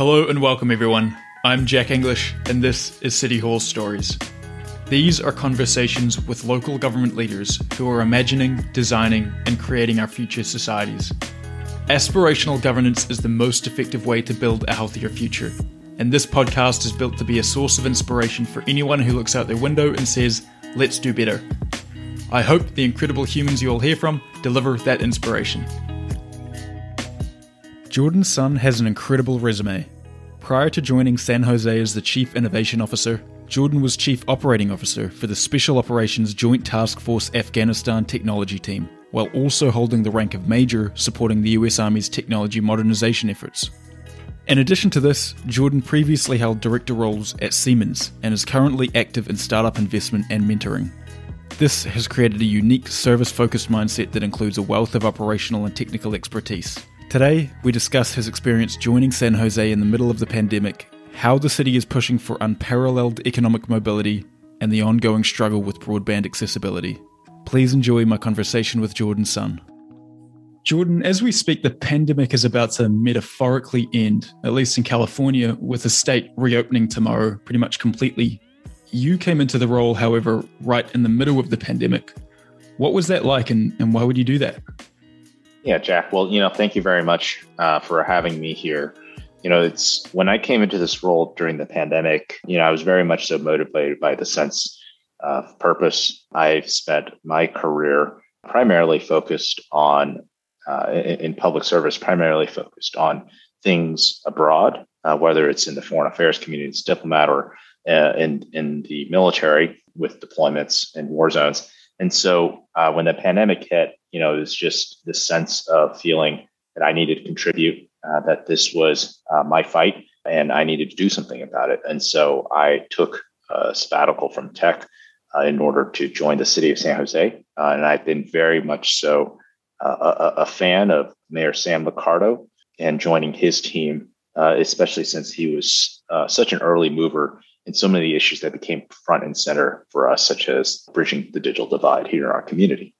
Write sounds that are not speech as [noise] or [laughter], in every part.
Hello and welcome, everyone. I'm Jack English, and this is City Hall Stories. These are conversations with local government leaders who are imagining, designing, and creating our future societies. Aspirational governance is the most effective way to build a healthier future, and this podcast is built to be a source of inspiration for anyone who looks out their window and says, Let's do better. I hope the incredible humans you will hear from deliver that inspiration. Jordan Sun has an incredible resume. Prior to joining San Jose as the Chief Innovation Officer, Jordan was Chief Operating Officer for the Special Operations Joint Task Force Afghanistan Technology Team, while also holding the rank of Major supporting the US Army's technology modernization efforts. In addition to this, Jordan previously held director roles at Siemens and is currently active in startup investment and mentoring. This has created a unique service focused mindset that includes a wealth of operational and technical expertise. Today, we discuss his experience joining San Jose in the middle of the pandemic, how the city is pushing for unparalleled economic mobility, and the ongoing struggle with broadband accessibility. Please enjoy my conversation with Jordan Sun. Jordan, as we speak, the pandemic is about to metaphorically end, at least in California, with the state reopening tomorrow pretty much completely. You came into the role, however, right in the middle of the pandemic. What was that like, and, and why would you do that? Yeah, Jack. Well, you know, thank you very much uh, for having me here. You know, it's when I came into this role during the pandemic, you know, I was very much so motivated by the sense of purpose. I've spent my career primarily focused on, uh, in, public service, primarily focused on things abroad, uh, whether it's in the foreign affairs community as a diplomat or uh, in, in the military with deployments in war zones. And so uh, when the pandemic hit, you know, it was just this sense of feeling that I needed to contribute, uh, that this was uh, my fight, and I needed to do something about it. And so I took a sabbatical from tech uh, in order to join the city of San Jose. Uh, and I've been very much so uh, a, a, fan of Mayor Sam Liccardo and joining his team, especially since he was such an early mover and so many issues that became front and center for us, such as bridging the digital divide here in our community.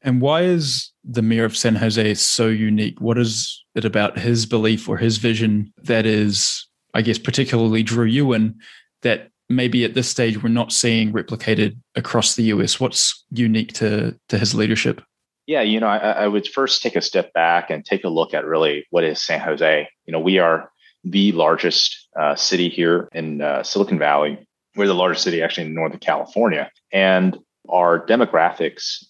And why is the mayor of San Jose so unique? What is it about his belief or his vision that is, I guess, particularly drew you in that maybe at this stage we're not seeing replicated across the US? What's unique to, to his leadership? Yeah, you know, I, I would first take a step back and take a look at really what is San Jose. You know, we are the largest uh, city here in uh, Silicon Valley. We're the largest city actually in Northern California. And our demographics,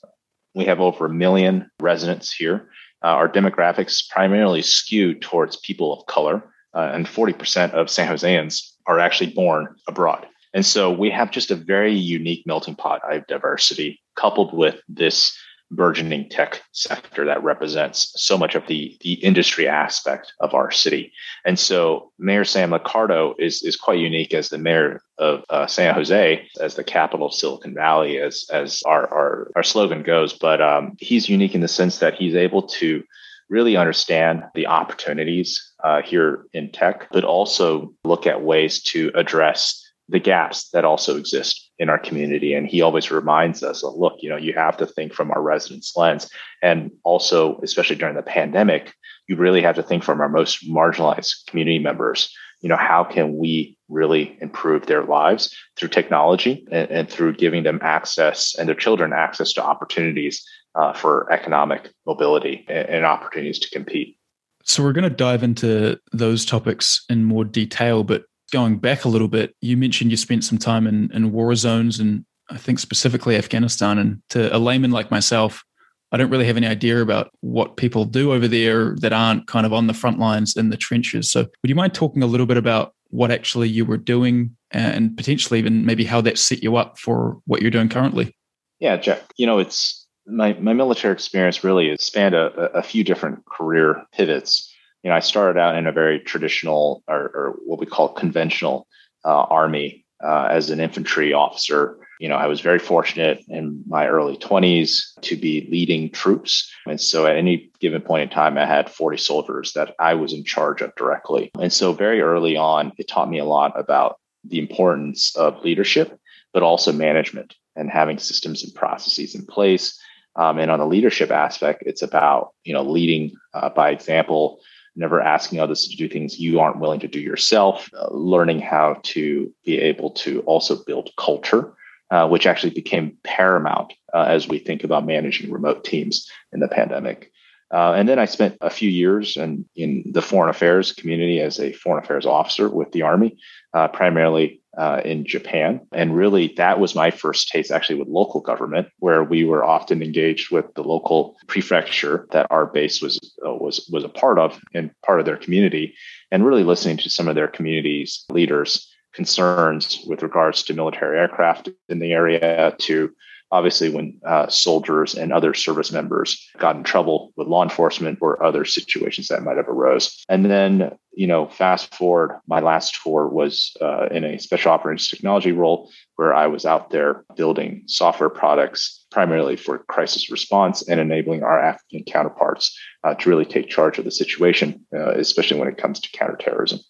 we have over a million residents here. Uh, our demographics primarily skew towards people of color, uh, and 40% of San Joseans are actually born abroad. And so we have just a very unique melting pot of diversity coupled with this burgeoning tech sector that represents so much of the, the industry aspect of our city. And so Mayor Sam Liccardo is, is quite unique as the mayor of uh, San Jose, as the capital of Silicon Valley, as, as our, our, our slogan goes. But um, he's unique in the sense that he's able to really understand the opportunities uh, here in tech, but also look at ways to address the gaps that also exist in our community. And he always reminds us, look, you know, you have to think from our residents' lens. And also, especially during the pandemic, you really have to think from our most marginalized community members. You know, how can we really improve their lives through technology and, and through giving them access and their children access to opportunities uh, for economic mobility and, and opportunities to compete? So, we're going to dive into those topics in more detail, but going back a little bit, you mentioned you spent some time in, in war zones and I think specifically Afghanistan. And to a layman like myself, I don't really have any idea about what people do over there that aren't kind of on the front lines in the trenches. So, would you mind talking a little bit about what actually you were doing and potentially even maybe how that set you up for what you're doing currently? Yeah, Jack. You know, it's my, my military experience really has spanned a, a few different career pivots you know, I started out in a very traditional or, or what we call conventional uh, army uh, as an infantry officer. You know, I was very fortunate in my early 20s to be leading troops. And so at any given point in time, I had 40 soldiers that I was in charge of directly. And so very early on, it taught me a lot about the importance of leadership, but also management and having systems and processes in place. Um, and on the leadership aspect, it's about, you know, leading uh, by example, never asking others to do things you aren't willing to do yourself, uh, learning how to be able to also build culture. Uh, which actually became paramount uh, as we think about managing remote teams in the pandemic. Uh, and then I spent a few years in, in the foreign affairs community as a foreign affairs officer with the Army, uh, primarily uh, in Japan. And really, that was my first taste actually with local government, where we were often engaged with the local prefecture that our base was uh, was was a part of and part of their community, and really listening to some of their communities leaders concerns with regards to military aircraft in the area to obviously when uh, soldiers and other service members got in trouble with law enforcement or other situations that might have arose. And then you know fast forward my last tour was uh, in a special operations technology role where i was out there building software products primarily for crisis response and enabling our african counterparts uh, to really take charge of the situation uh, especially when it comes to counterterrorism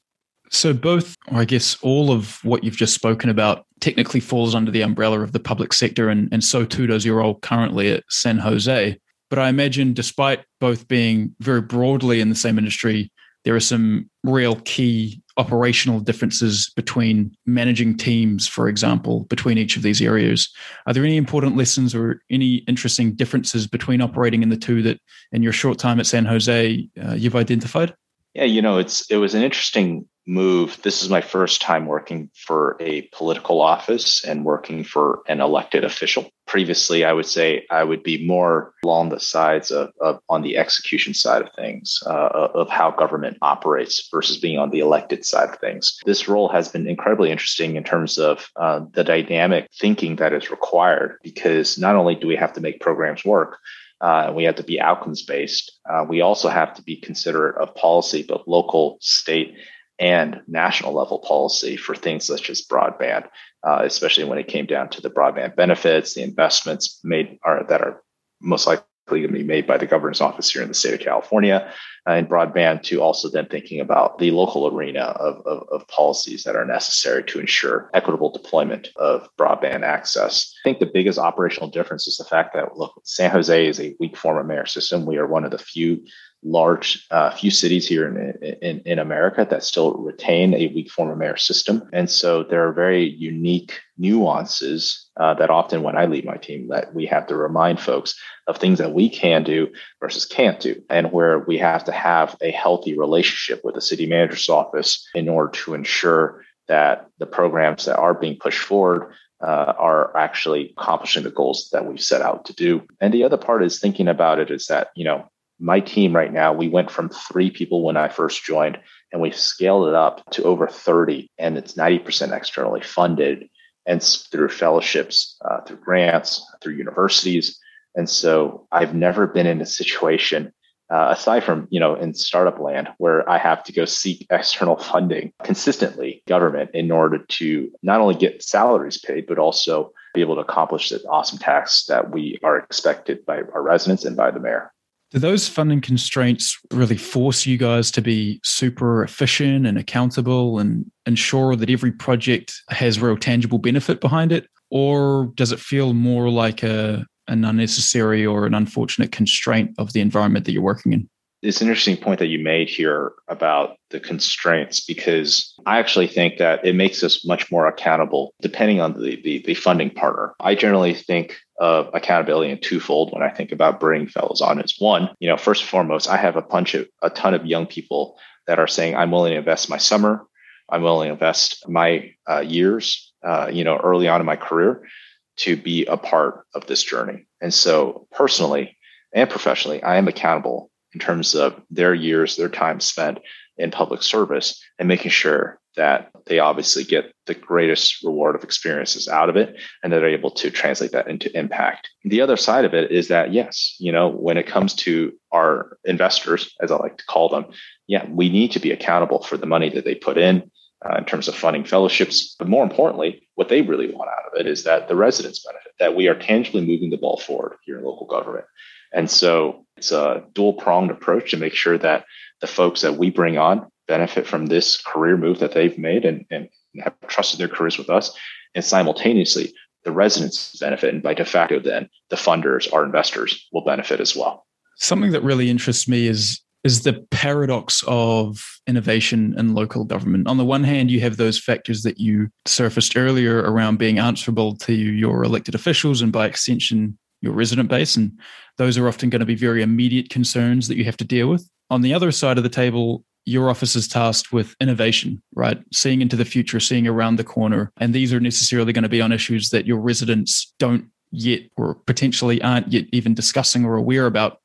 so, both, or I guess, all of what you've just spoken about technically falls under the umbrella of the public sector, and, and so too does your role currently at San Jose. But I imagine, despite both being very broadly in the same industry, there are some real key operational differences between managing teams, for example, between each of these areas. Are there any important lessons or any interesting differences between operating in the two that, in your short time at San Jose, uh, you've identified? Yeah, you know, it's it was an interesting move. This is my first time working for a political office and working for an elected official. Previously, I would say I would be more along the sides of, of on the execution side of things, uh, of how government operates versus being on the elected side of things. This role has been incredibly interesting in terms of uh, the dynamic thinking that is required because not only do we have to make programs work, uh, we have to be outcomes based. Uh, we also have to be considerate of policy, both local, state, and national level policy for things such as broadband, uh, especially when it came down to the broadband benefits, the investments made are that are most likely going to be made by the governor's office here in the state of California uh, in broadband to also then thinking about the local arena of, of, of, policies that are necessary to ensure equitable deployment of broadband access. I think the biggest operational difference is the fact that, look, San Jose is a weak form of mayor system. We are one of the few large uh, few cities here in, in, in America that still retain a weak form of mayor system. And so there are very unique nuances uh, that often when I lead my team that we have to remind folks of things that we can do versus can't do and where we have to have a healthy relationship with the city manager's office in order to ensure that the programs that are being pushed forward uh, are actually accomplishing the goals that we've set out to do. And the other part is thinking about it is that, you know, my team right now, we went from three people when I first joined, and we've scaled it up to over 30, and it's 90% externally funded and through fellowships, uh, through grants, through universities. And so I've never been in a situation, uh, aside from, you know, in startup land, where I have to go seek [laughs] external funding consistently, government, in order to not only get salaries paid, but also be able to accomplish the awesome tasks that we are expected by our residents and by the mayor. Do those funding constraints really force you guys to be super efficient and accountable and ensure that every project has real tangible benefit behind it? Or does it feel more like a, an unnecessary or an unfortunate constraint of the environment that you're working in? it's an interesting point that you made here about the constraints because I actually think that it makes us much more accountable depending on the, the, the, funding partner. I generally think of accountability in twofold when I think about bringing fellows on. Is one, you know, first and foremost, I have a bunch of a ton of young people that are saying, I'm willing to invest my summer, I'm willing to invest my uh, years, uh, you know, early on in my career to be a part of this journey. And so personally and professionally, I am accountable in terms of their years, their time spent in public service and making sure that they obviously get the greatest reward of experiences out of it and that they're able to translate that into impact. The other side of it is that, yes, you know, when it comes to our investors, as I like to call them, yeah, we need to be accountable for the money that they put in. Uh, in terms of funding fellowships, but more importantly, what they really want out of it is that the residents benefit, that we are tangibly moving the ball forward here in local government. And so it's a dual pronged approach to make sure that the folks that we bring on benefit from this career move that they've made and, and have trusted their careers with us. And simultaneously, the residents benefit. And by de facto, then the funders, our investors, will benefit as well. Something that really interests me is is the paradox of innovation in local government. On the one hand, you have those factors that you surfaced earlier around being answerable to your elected officials and by extension, your resident base. And those are often going to be very immediate concerns that you have to deal with. On the other side of the table, your office is tasked with innovation, right? Seeing into the future, seeing around the corner. And these are necessarily going to be on issues that your residents don't yet or potentially aren't yet even discussing or aware about,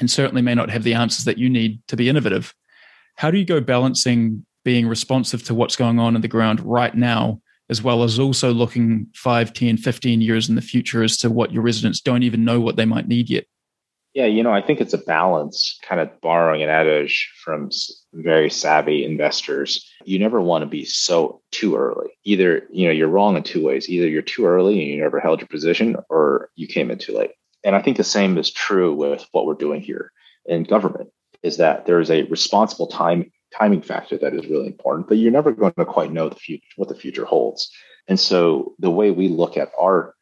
and certainly may not have the answers that you need to be innovative. How do you go balancing being responsive to what's going on in the ground right now, as well as also looking 5, 10, 15 years in the future as to what your residents don't even know what they might need yet? Yeah, you know, I think it's a balance, kind of borrowing an adage from very savvy investors. You never want to be so too early. Either, you know, you're wrong in two ways. Either you're too early and you never held your position, or you came in too late. And I think the same is true with what we're doing here in government, is that there is a responsible time timing factor that is really important, but you're never going to quite know the future what the future holds. And so the way we look at our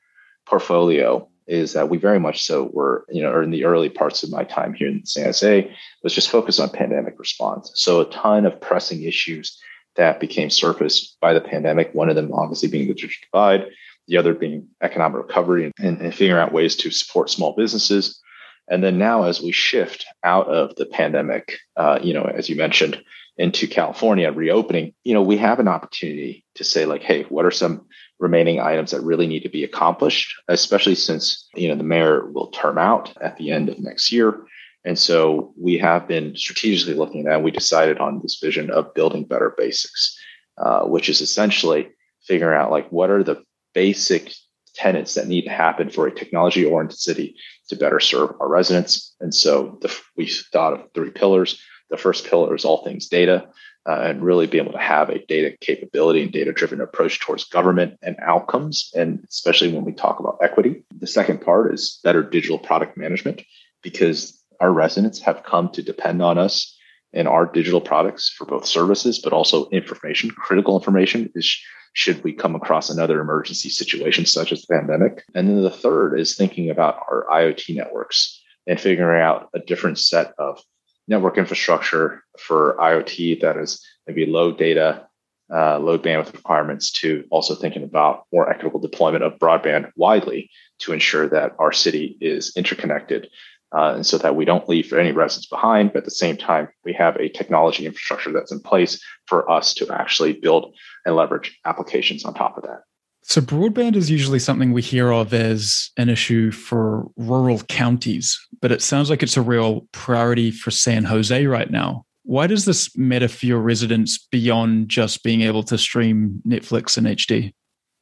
portfolio is that we very much so were, you know, or in the early parts of my time here in San Jose, was just focused on pandemic response. So a ton of pressing issues that became surfaced by the pandemic. One of them obviously being the digital divide, the other being economic recovery and, and figuring out ways to support small businesses. And then now, as we shift out of the pandemic, uh, you know, as you mentioned, into California reopening, you know, we have an opportunity to say like, hey, what are some remaining items that really need to be accomplished, especially since you know the mayor will term out at the end of next year. And so we have been strategically looking at. And we decided on this vision of building better basics, uh, which is essentially figuring out like what are the basic tenets that need to happen for a technology oriented city to better serve our residents. And so the, we thought of three pillars. The first pillar is all things data uh, and really be able to have a data capability and data driven approach towards government and outcomes, and especially when we talk about equity. The second part is better digital product management because our residents have come to depend on us and our digital products for both services, but also information, critical information is should we come across another emergency situation such as the pandemic. And then the third is thinking about our IoT networks and figuring out a different set of network infrastructure for IoT that is maybe low data, uh, low bandwidth requirements to also thinking about more equitable deployment of broadband widely to ensure that our city is interconnected uh, and so that we don't leave any residents behind. But at the same time, we have a technology infrastructure that's in place for us to actually build and leverage applications on top of that. So, broadband is usually something we hear of as an issue for rural counties, but it sounds like it's a real priority for San Jose right now. Why does this matter for your residents beyond just being able to stream Netflix in HD?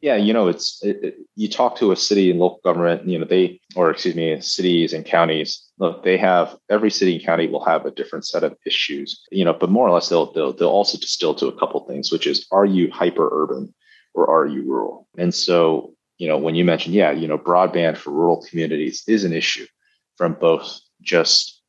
Yeah, you know, it's it, it, you talk to a city and local government, you know, they or excuse me, cities and counties. Look, they have every city and county will have a different set of issues, you know, but more or less they'll they'll, they'll also distill to a couple things, which is are you hyper urban or are you rural? And so, you know, when you mentioned, yeah, you know, broadband for rural communities is an issue from both just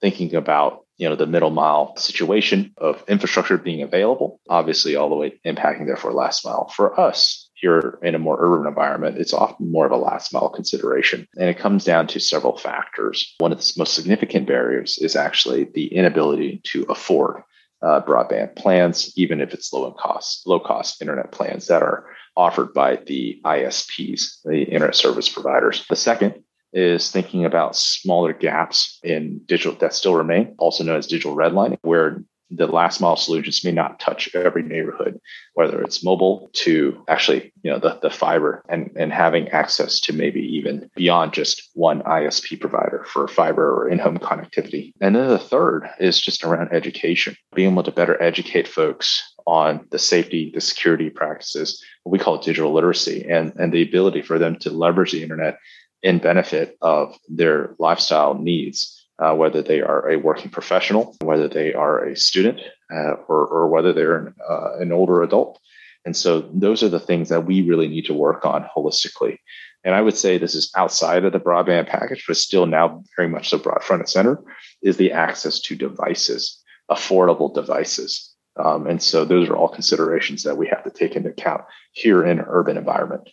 thinking about you know the middle mile situation of infrastructure being available obviously all the way impacting therefore last mile. For us here in a more urban environment it's often more of a last mile consideration. And it comes down to several factors. One of the most significant barriers is actually the inability to afford uh, broadband plans, even if it's low cost, low cost internet plans that are offered by the ISPs, the internet service providers. The second is thinking about smaller gaps in digital that still remain, also known as digital redlining, where the last mile solutions may not touch every neighborhood, whether it's mobile to actually, you know, the, the fiber and, and having access to maybe even beyond just one ISP provider for fiber or in-home connectivity. And then the third is just around education, being able to better educate folks on the safety, the security practices, what we call digital literacy, and, and the ability for them to leverage the internet in benefit of their lifestyle needs uh, whether they are a working professional, whether they are a student, uh, or, or, whether they're an, uh, an older adult. And so those are the things that we really need to work on holistically. And I would say this is outside of the broadband package, but still now very much so broad front and center is the access to devices, affordable devices. Um, and so those are all considerations that we have to take into account here in an urban environment.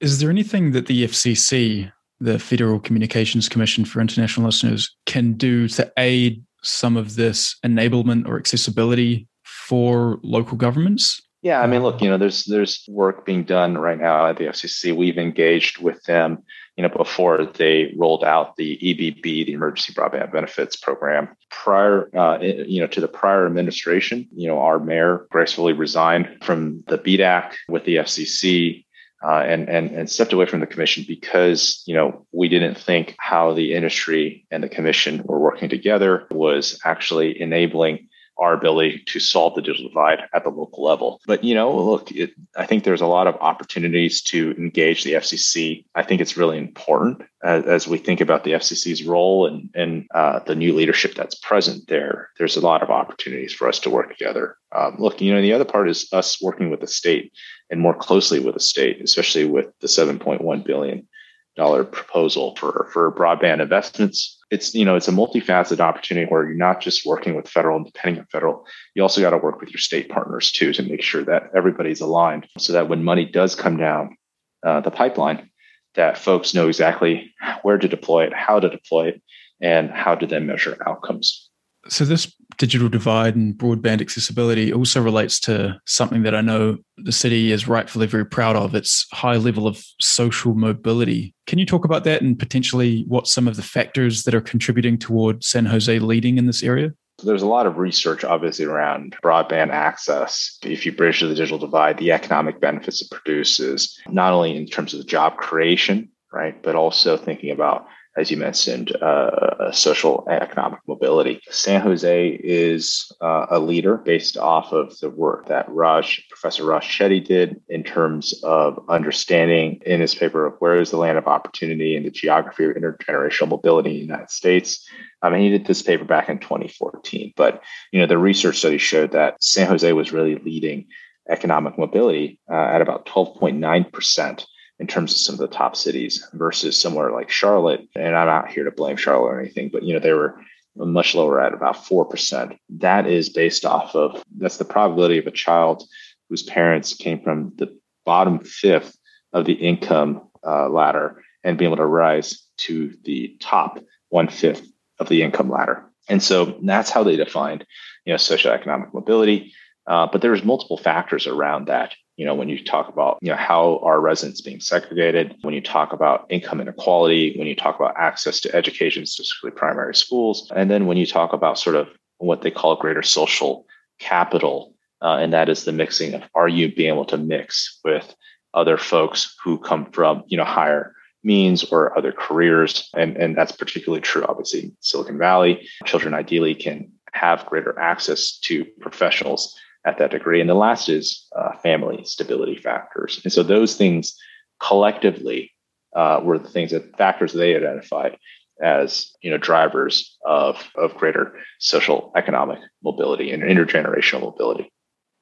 Is there anything that the FCC the Federal Communications Commission for international listeners can do to aid some of this enablement or accessibility for local governments? Yeah, I mean, look, you know, there's there's work being done right now at the FCC. We've engaged with them, you know, before they rolled out the EBB, the Emergency Broadband Benefits Program. Prior, uh, you know, to the prior administration, you know, our mayor gracefully resigned from the BDAC with the FCC. Uh, and, and and stepped away from the commission because you know we didn't think how the industry and the commission were working together was actually enabling our ability to solve the digital divide at the local level. But you know, look, it, I think there's a lot of opportunities to engage the FCC. I think it's really important as, as we think about the FCC's role and and uh, the new leadership that's present there. There's a lot of opportunities for us to work together. Um, look, you know, the other part is us working with the state and more closely with the state, especially with the 7.1 billion dollar proposal for for broadband investments. It's you know it's a multifaceted opportunity where you're not just working with federal and depending on federal, you also got to work with your state partners too to make sure that everybody's aligned, so that when money does come down uh, the pipeline, that folks know exactly where to deploy it, how to deploy it, and how to then measure outcomes. So, this digital divide and broadband accessibility also relates to something that I know the city is rightfully very proud of its high level of social mobility. Can you talk about that and potentially what some of the factors that are contributing toward San Jose leading in this area? There's a lot of research, obviously, around broadband access. If you bridge the digital divide, the economic benefits it produces, not only in terms of job creation, right, but also thinking about as you mentioned, uh, social and economic mobility. San Jose is uh, a leader based off of the work that Raj, Professor Raj Chetty did in terms of understanding in his paper of where is the land of opportunity and the geography of intergenerational mobility in the United States. I mean, he did this paper back in 2014, but you know the research study showed that San Jose was really leading economic mobility uh, at about 12.9 percent in terms of some of the top cities versus somewhere like Charlotte. And I'm not here to blame Charlotte or anything, but you know, they were much lower at about 4%. That is based off of that's the probability of a child whose parents came from the bottom fifth of the income uh, ladder and being able to rise to the top one fifth of the income ladder. And so that's how they defined, you know, socioeconomic mobility. Uh, but there's multiple factors around that you know when you talk about you know how are residents being segregated when you talk about income inequality when you talk about access to education specifically primary schools and then when you talk about sort of what they call greater social capital uh, and that is the mixing of are you being able to mix with other folks who come from you know higher means or other careers? And and that's particularly true obviously silicon valley. Children ideally can have greater access to professionals at that degree. And the last is uh, family stability factors. And so those things collectively uh, were the things that factors they identified as you know drivers of of greater social economic mobility and intergenerational mobility.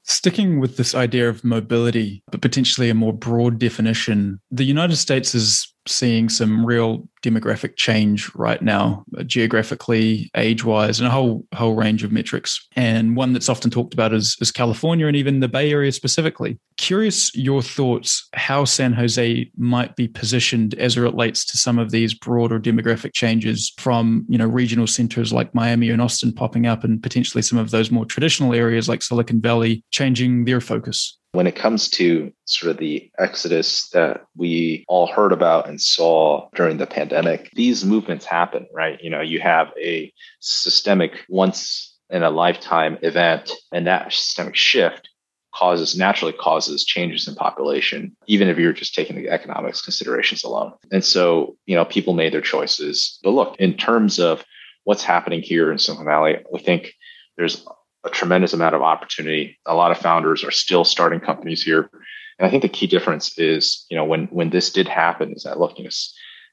Sticking with this idea of mobility, but potentially a more broad definition, the United States is seeing some real demographic change right now, uh, geographically, age-wise, and a whole whole range of metrics. And one that's often talked about is, is California and even the Bay Area specifically. Curious your thoughts how San Jose might be positioned as it relates to some of these broader demographic changes from you know regional centers like Miami and Austin popping up, and potentially some of those more traditional areas like Silicon Valley changing their focus. When it comes to sort of the exodus that we all heard about and saw during the pandemic, these movements happen, right? You know, you have a systemic once in a lifetime event, and that systemic shift causes naturally causes changes in population, even if you're just taking the economics considerations alone. And so, you know, people made their choices. But look, in terms of what's happening here in Silicon Valley, we think there's a tremendous amount of opportunity. A lot of founders are still starting companies here. And I think the key difference is, you know, when when this did happen, is that look, you know,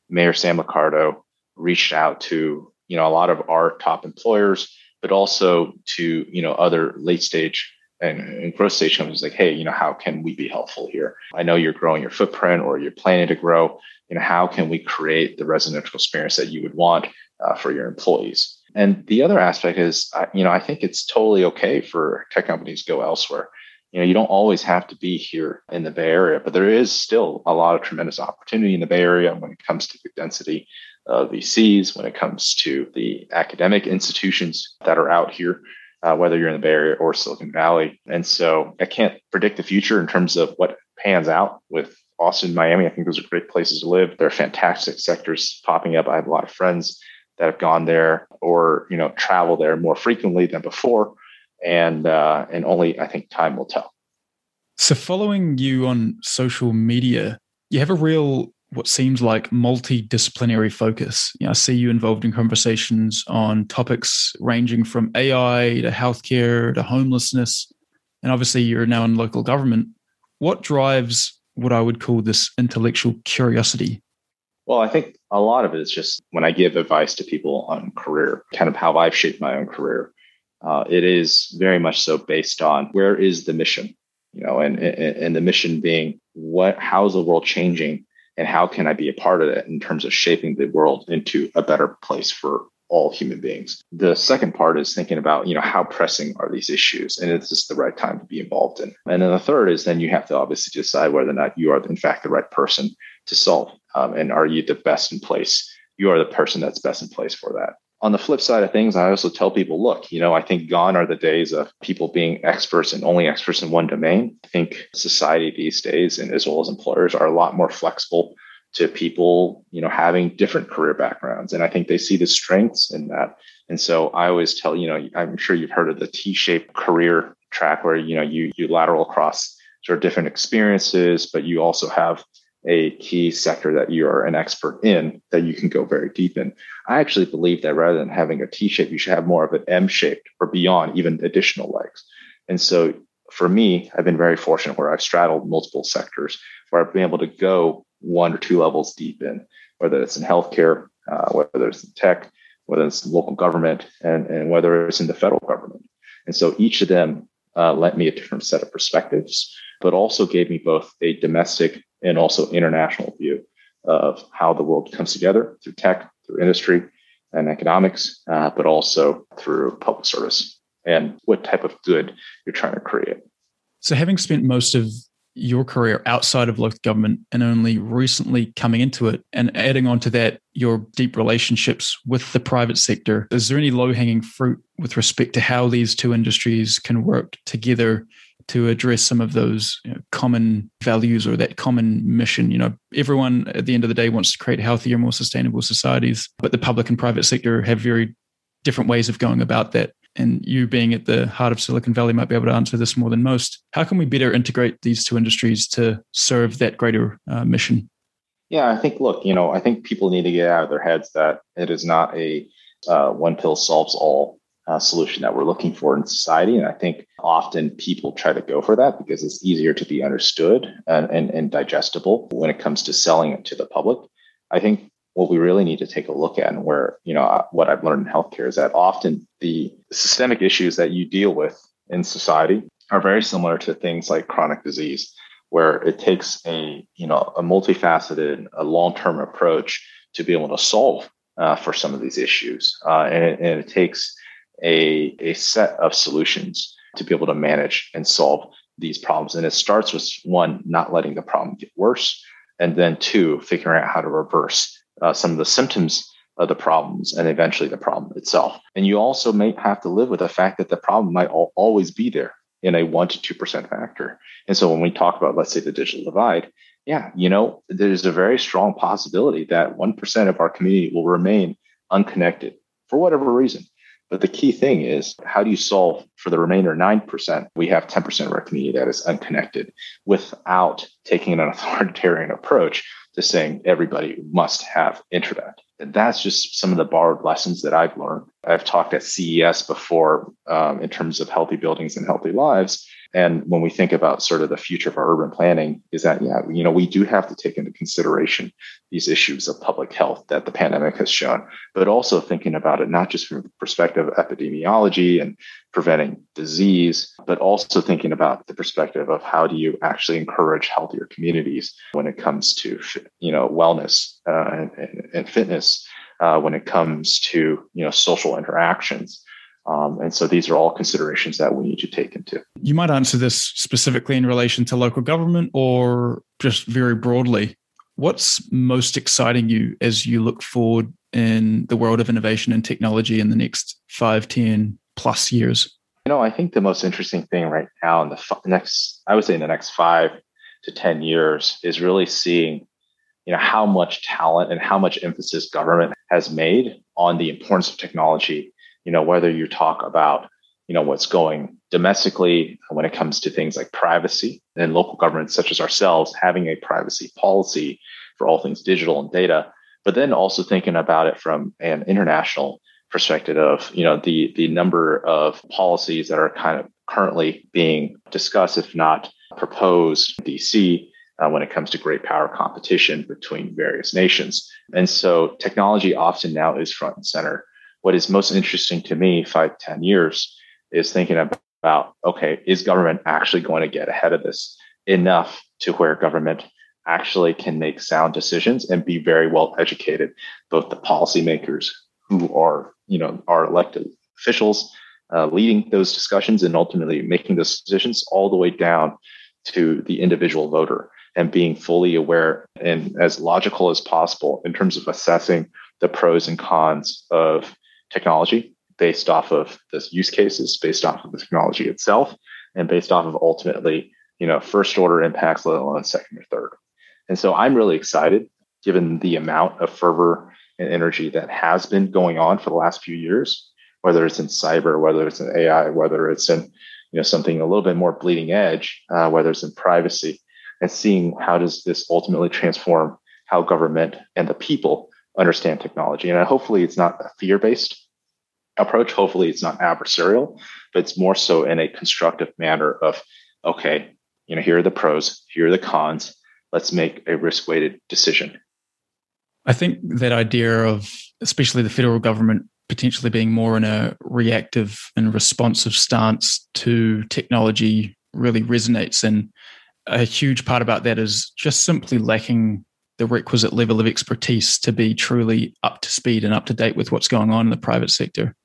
Mayor Sam Liccardo reached out to, you know, a lot of our top employers, but also to, you know, other late stage and, and growth stage companies like, hey, you know, how can we be helpful here? I know you're growing your footprint or you're planning to grow. You know, how can we create the residential experience that you would want uh, for your employees? And the other aspect is, you know, I think it's totally okay for tech companies to go elsewhere. You know, you don't always have to be here in the Bay Area, but there is still a lot of tremendous opportunity in the Bay Area when it comes to the density uh, VCs, when it comes to the academic institutions that are out here, uh, whether you're in the Bay Area or Silicon Valley. And so I can't predict the future in terms of what pans out with Austin, Miami. I think those are great places to live. There are fantastic sectors popping up. I have a lot of friends that have gone there or you know travel there more frequently than before, and uh, and only I think time will tell. So, following you on social media, you have a real what seems like multidisciplinary focus. You know, I see you involved in conversations on topics ranging from AI to healthcare to homelessness. And obviously, you're now in local government. What drives what I would call this intellectual curiosity? Well, I think a lot of it is just when I give advice to people on career, kind of how I've shaped my own career. Uh, it is very much so based on where is the mission, you know, and, and the mission being what, how is the world changing and how can I be a part of it in terms of shaping the world into a better place for all human beings. The second part is thinking about, you know, how pressing are these issues and is this the right time to be involved in? And then the third is then you have to obviously decide whether or not you are in fact the right person to solve. Um, and are you the best in place? You are the person that's best in place for that. On the flip side of things, I also tell people, look, you know, I think gone are the days of people being experts and only experts in one domain. I think society these days, and as well as employers, are a lot more flexible to people, you know, having different career backgrounds. And I think they see the strengths in that. And so I always tell, you know, I'm sure you've heard of the T-shaped career track where, you know, you you lateral across sort of different experiences, but you also have a key sector that you're an expert in that you can go very deep in. I actually believe that rather than having a T shape, you should have more of an M shaped or beyond, even additional legs. And so for me, I've been very fortunate where I've straddled multiple sectors where I've been able to go one or two levels deep in, whether it's in healthcare, uh, whether it's in tech, whether it's local government, and, and whether it's in the federal government. And so each of them uh, lent me a different set of perspectives, but also gave me both a domestic and also international view of how the world comes together through tech, through industry and economics, uh, but also through public service and what type of good you're trying to create. So, having spent most of your career outside of local government and only recently coming into it, and adding on to that, your deep relationships with the private sector, is there any low hanging fruit with respect to how these two industries can work together to address some of those you know, common values or that common mission. You know, everyone at the end of the day wants to create healthier, more sustainable societies, but the public and private sector have very different ways of going about that. And you being at the heart of Silicon Valley might be able to answer this more than most. How can we better integrate these two industries to serve that greater uh, mission? Yeah, I think, look, you know, I think people need to get out of their heads that it is not a uh, one pill solves all uh, solution that we're looking for in society. And I think often people try to go for that because it's easier to be understood and, and, and digestible when it comes to selling it to the public. I think what we really need to take a look at and where, you know, uh, what I've learned in healthcare is that often the systemic issues that you deal with in society are very similar to things like chronic disease, where it takes a, you know, a multifaceted, a long-term approach to be able to solve uh, for some of these issues. Uh, and, and it takes a, a set of solutions to be able to manage and solve these problems. And it starts with one, not letting the problem get worse. And then two, figuring out how to reverse uh, some of the symptoms of the problems and eventually the problem itself. And you also may have to live with the fact that the problem might al- always be there in a 1% to 2% factor. And so when we talk about, let's say, the digital divide, yeah, you know, there's a very strong possibility that 1% of our community will remain unconnected for whatever reason. But the key thing is how do you solve for the remainder 9%? We have 10% of our community that is unconnected without taking an authoritarian approach to saying everybody must have internet. And that's just some of the borrowed lessons that I've learned. I've talked at CES before um, in terms of healthy buildings and healthy lives. And when we think about sort of the future of our urban planning, is that, yeah, you know, we do have to take into consideration these issues of public health that the pandemic has shown, but also thinking about it not just from the perspective of epidemiology and preventing disease, but also thinking about the perspective of how do you actually encourage healthier communities when it comes to, you know, wellness uh, and, and, fitness, uh, when it comes to, you know, social interactions. Um, and so these are all considerations that we need to take into. You might answer this specifically in relation to local government or just very broadly. What's most exciting you as you look forward in the world of innovation and technology in the next five, 10 plus years? You know, I think the most interesting thing right now in the next, I would say in the next five to 10 years is really seeing, you know, how much talent and how much emphasis government has made on the importance of technology. You know, whether you talk about, you know, what's going domestically when it comes to things like privacy and local governments such as ourselves having a privacy policy for all things digital and data, but then also thinking about it from an international perspective of you know the the number of policies that are kind of currently being discussed, if not proposed, in DC uh, when it comes to great power competition between various nations. And so technology often now is front and center. What is most interesting to me, five ten years, is thinking about okay, is government actually going to get ahead of this enough to where government actually can make sound decisions and be very well educated, both the policymakers who are, you know, are elected officials uh, leading those discussions and ultimately making those decisions all the way down to the individual voter and being fully aware and as logical as possible in terms of assessing the pros and cons of technology based off of the use cases, based off of the technology itself, and based off of ultimately, you know, first order impacts, let alone second or third. And so I'm really excited given the amount of fervor and energy that has been going on for the last few years, whether it's in cyber, whether it's in AI, whether it's in you know something a little bit more bleeding edge, uh, whether it's in privacy, and seeing how does this ultimately transform how government and the people understand technology. And hopefully, it's not a fear-based approach. Hopefully, it's not adversarial, but it's more so in a constructive manner of okay, you know, here are the pros, here are the cons let's make a risk weighted decision. I think that idea of, especially the federal government, potentially being more in a reactive and responsive stance to technology really resonates. And a huge part about that is just simply lacking the requisite level of expertise to be truly up to speed and up to date with what's going on in the private sector.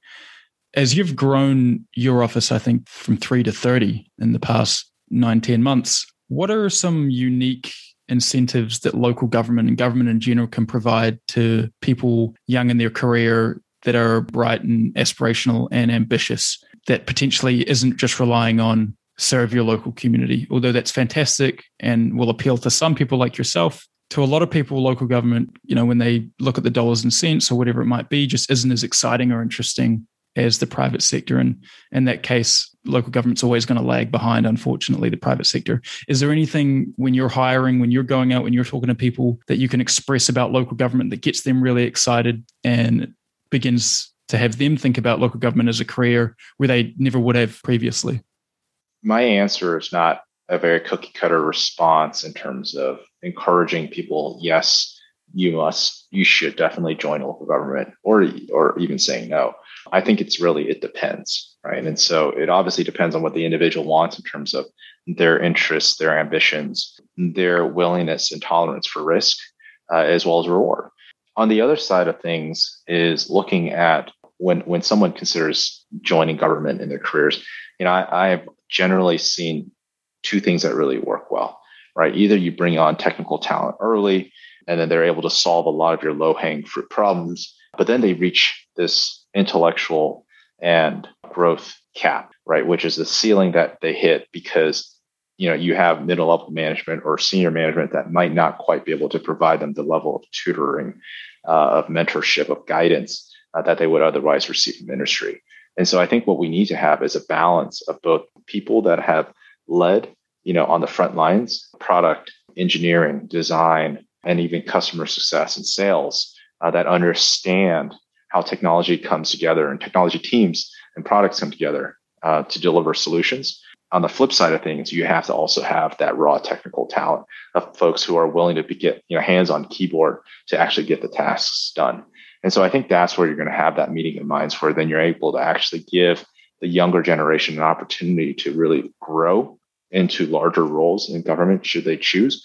As you've grown your office, I think from three to 30 in the past nine, 10 months, what are some unique incentives that local government and government in general can provide to people young in their career that are bright and aspirational and ambitious that potentially isn't just relying on serve your local community? Although that's fantastic and will appeal to some people like yourself to a lot of people local government you know when they look at the dollars and cents or whatever it might be just isn't as exciting or interesting as the private sector. And in that case, local government's always going to lag behind, unfortunately, the private sector. Is there anything when you're hiring, when you're going out, when you're talking to people that you can express about local government that gets them really excited and begins to have them think about local government as a career where they never would have previously? My answer is not a very cookie cutter response in terms of encouraging people, yes, you must, you should definitely join local government, or or even saying no. I think it's really it depends, right? And so it obviously depends on what the individual wants in terms of their interests, their ambitions, their willingness and tolerance for risk, uh, as well as reward. On the other side of things is looking at when when someone considers joining government in their careers. You know, I, I've generally seen two things that really work well, right? Either you bring on technical talent early, and then they're able to solve a lot of your low hanging fruit problems, but then they reach this intellectual and growth cap, right? Which is the ceiling that they hit because you know you have middle level management or senior management that might not quite be able to provide them the level of tutoring, uh, of mentorship, of guidance uh, that they would otherwise receive from industry. And so I think what we need to have is a balance of both people that have led, you know, on the front lines, product engineering, design, and even customer success and sales uh, that understand how technology comes together and technology teams and products come together uh, to deliver solutions. On the flip side of things, you have to also have that raw technical talent of folks who are willing to be, get you know hands on keyboard to actually get the tasks done. And so I think that's where you're going to have that meeting of minds where then you're able to actually give the younger generation an opportunity to really grow into larger roles in government should they choose.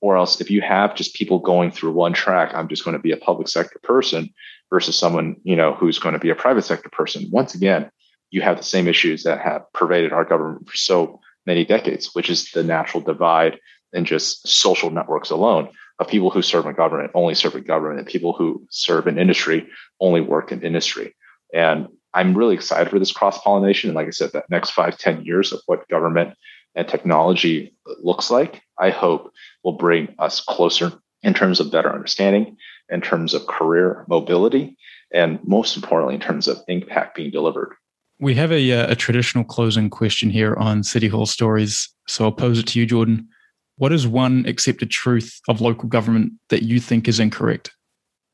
Or else if you have just people going through one track, I'm just going to be a public sector person, versus someone you know who's going to be a private sector person once again you have the same issues that have pervaded our government for so many decades which is the natural divide and just social networks alone of people who serve in government only serve in government and people who serve in industry only work in industry. And I'm really excited for this cross pollination. And like I said, that next five, ten years of what government and technology looks like, I hope will bring us closer in terms of better understanding, in terms of career mobility, and most importantly, in terms of impact being delivered. We have a, uh, a traditional closing question here on City Hall Stories. So I'll pose it to you, Jordan. What is one accepted truth of local government that you think is incorrect?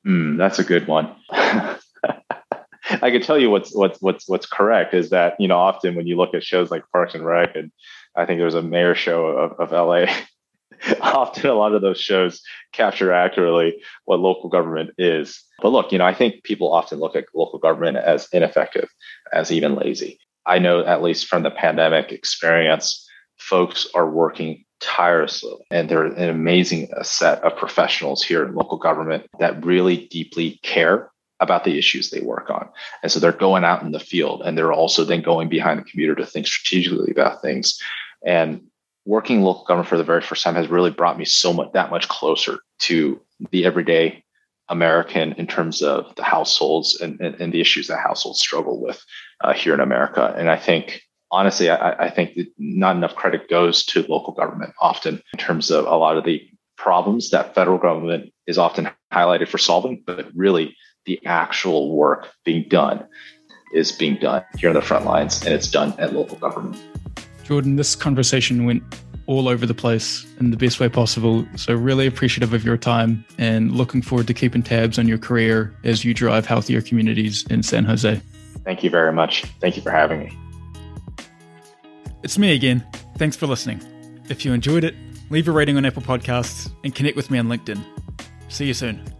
Mm, that's a good one. [laughs] I can tell you what's what's what's what's correct is that you know often when you look at shows like Parks and Rec and I think there was a mayor show of, of LA [laughs] often a lot of those shows capture accurately what local government is. But look, you know, I think people often look at local government as ineffective, as even lazy. I know, at least from the pandemic experience, folks are working tirelessly and they're an amazing set of professionals here in local government that really deeply care about the issues they work on. And so they're going out in the field and they're also then going behind the computer to think strategically about things. And working local government for the very first time has really brought me so much that much closer to the everyday American in terms of the households and, and, and the issues that households struggle with uh, here in America. And I think, honestly, I, I think that not enough credit goes to local government often in terms of a lot of the problems that federal government is often highlighted for solving, but really the actual work being done is being done here on the front lines and it's done at local government. Jordan, this conversation went all over the place in the best way possible. So, really appreciative of your time and looking forward to keeping tabs on your career as you drive healthier communities in San Jose. Thank you very much. Thank you for having me. It's me again. Thanks for listening. If you enjoyed it, leave a rating on Apple Podcasts and connect with me on LinkedIn. See you soon.